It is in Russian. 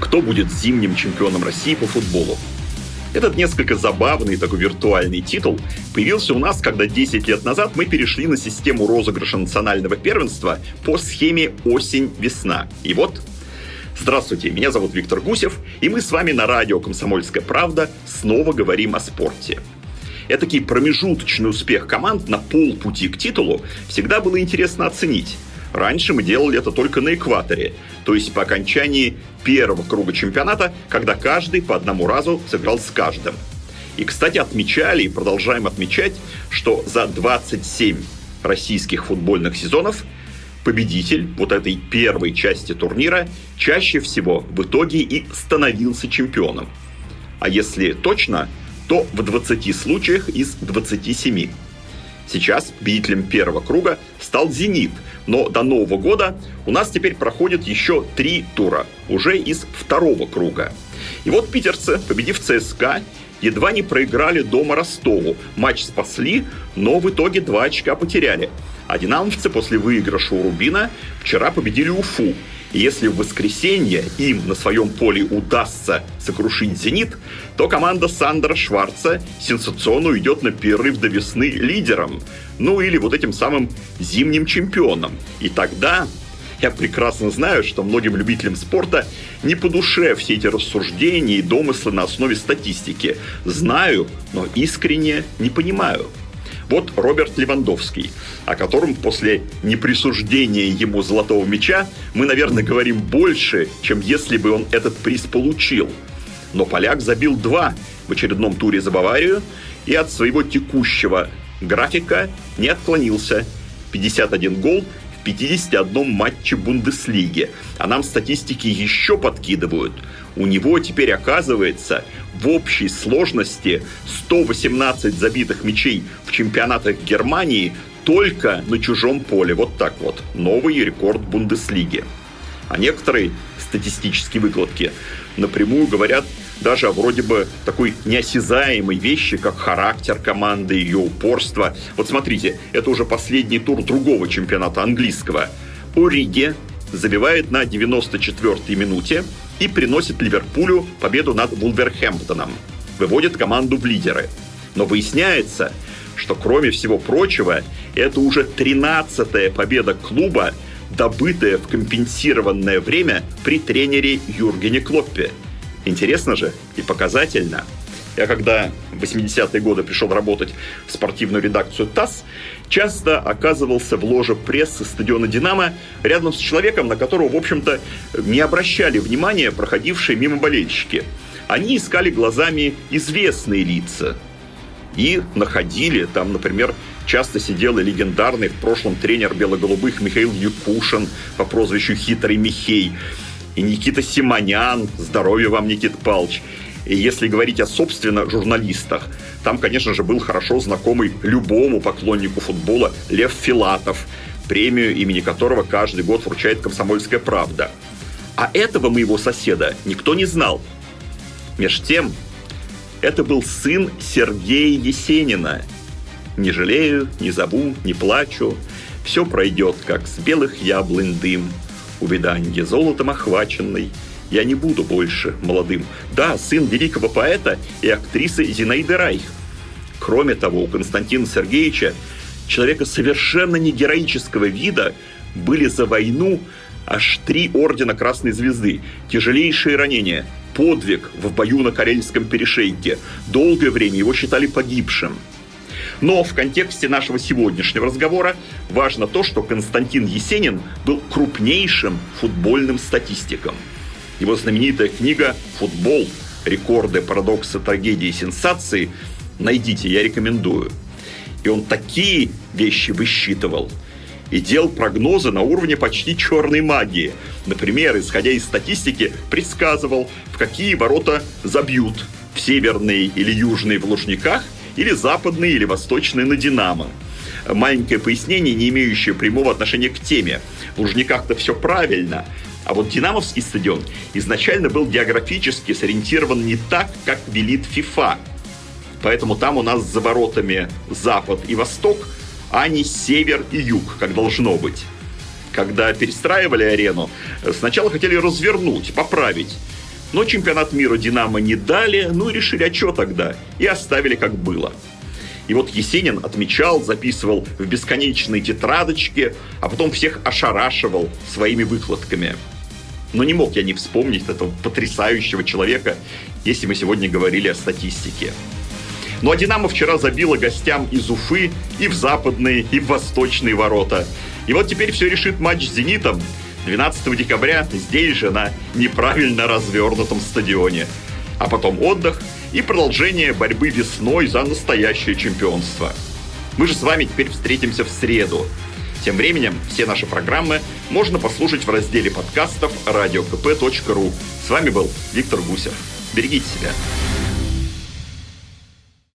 Кто будет зимним чемпионом России по футболу? Этот несколько забавный такой виртуальный титул появился у нас, когда 10 лет назад мы перешли на систему розыгрыша национального первенства по схеме осень-весна. И вот Здравствуйте, меня зовут Виктор Гусев, и мы с вами на радио «Комсомольская правда» снова говорим о спорте. Этакий промежуточный успех команд на полпути к титулу всегда было интересно оценить. Раньше мы делали это только на экваторе, то есть по окончании первого круга чемпионата, когда каждый по одному разу сыграл с каждым. И, кстати, отмечали и продолжаем отмечать, что за 27 российских футбольных сезонов победитель вот этой первой части турнира чаще всего в итоге и становился чемпионом. А если точно, то в 20 случаях из 27. Сейчас победителем первого круга стал «Зенит», но до Нового года у нас теперь проходит еще три тура, уже из второго круга. И вот питерцы, победив ЦСКА, едва не проиграли дома Ростову. Матч спасли, но в итоге два очка потеряли. А динамовцы после выигрыша у Рубина вчера победили Уфу. Если в воскресенье им на своем поле удастся сокрушить «Зенит», то команда Сандера Шварца сенсационно уйдет на перерыв до весны лидером. Ну или вот этим самым зимним чемпионом. И тогда я прекрасно знаю, что многим любителям спорта не по душе все эти рассуждения и домыслы на основе статистики. Знаю, но искренне не понимаю. Вот Роберт Левандовский, о котором после неприсуждения ему золотого мяча мы, наверное, говорим больше, чем если бы он этот приз получил. Но поляк забил два в очередном туре за Баварию и от своего текущего графика не отклонился. 51 гол в 51 матче Бундеслиги. А нам статистики еще подкидывают. У него теперь оказывается в общей сложности 118 забитых мячей в чемпионатах Германии только на чужом поле. Вот так вот. Новый рекорд Бундеслиги. А некоторые статистические выкладки напрямую говорят даже вроде бы такой неосязаемой вещи, как характер команды, ее упорство. Вот смотрите, это уже последний тур другого чемпионата английского. Ориге забивает на 94-й минуте и приносит Ливерпулю победу над Вулверхэмптоном. Выводит команду в лидеры. Но выясняется, что кроме всего прочего, это уже 13-я победа клуба, добытая в компенсированное время при тренере Юргене Клоппе. Интересно же и показательно. Я когда в 80-е годы пришел работать в спортивную редакцию ТАСС, часто оказывался в ложе прессы стадиона «Динамо» рядом с человеком, на которого, в общем-то, не обращали внимания проходившие мимо болельщики. Они искали глазами известные лица и находили там, например, часто сидел и легендарный в прошлом тренер белоголубых Михаил Юкушин по прозвищу «Хитрый Михей», и Никита Симонян, здоровья вам, Никит Палч. И если говорить о, собственно, журналистах, там, конечно же, был хорошо знакомый любому поклоннику футбола Лев Филатов, премию имени которого каждый год вручает «Комсомольская правда». А этого моего соседа никто не знал. Меж тем, это был сын Сергея Есенина. Не жалею, не зову, не плачу. Все пройдет, как с белых яблонь дым. Увиданье золотом охваченный – я не буду больше молодым. Да, сын великого поэта и актрисы Зинаиды Райх. Кроме того, у Константина Сергеевича, человека совершенно не героического вида, были за войну аж три ордена Красной Звезды, тяжелейшие ранения, подвиг в бою на Карельском перешейке. Долгое время его считали погибшим. Но в контексте нашего сегодняшнего разговора важно то, что Константин Есенин был крупнейшим футбольным статистиком – его знаменитая книга «Футбол. Рекорды, парадоксы, трагедии, сенсации» найдите, я рекомендую. И он такие вещи высчитывал. и делал прогнозы на уровне почти черной магии. Например, исходя из статистики, предсказывал, в какие ворота забьют – в северные или южные в Лужниках, или западные или восточные на Динамо. Маленькое пояснение, не имеющее прямого отношения к теме. В Лужниках-то все правильно, а вот Динамовский стадион изначально был географически сориентирован не так, как велит ФИФА. Поэтому там у нас за воротами запад и восток, а не север и юг, как должно быть. Когда перестраивали арену, сначала хотели развернуть, поправить. Но чемпионат мира «Динамо» не дали, ну и решили, а что тогда? И оставили как было. И вот Есенин отмечал, записывал в бесконечные тетрадочки, а потом всех ошарашивал своими выкладками. Но не мог я не вспомнить этого потрясающего человека, если мы сегодня говорили о статистике. Ну а «Динамо» вчера забила гостям из Уфы и в западные, и в восточные ворота. И вот теперь все решит матч с «Зенитом», 12 декабря здесь же, на неправильно развернутом стадионе. А потом отдых и продолжение борьбы весной за настоящее чемпионство. Мы же с вами теперь встретимся в среду. Тем временем все наши программы можно послушать в разделе подкастов radiokp.ru. С вами был Виктор Гусев. Берегите себя.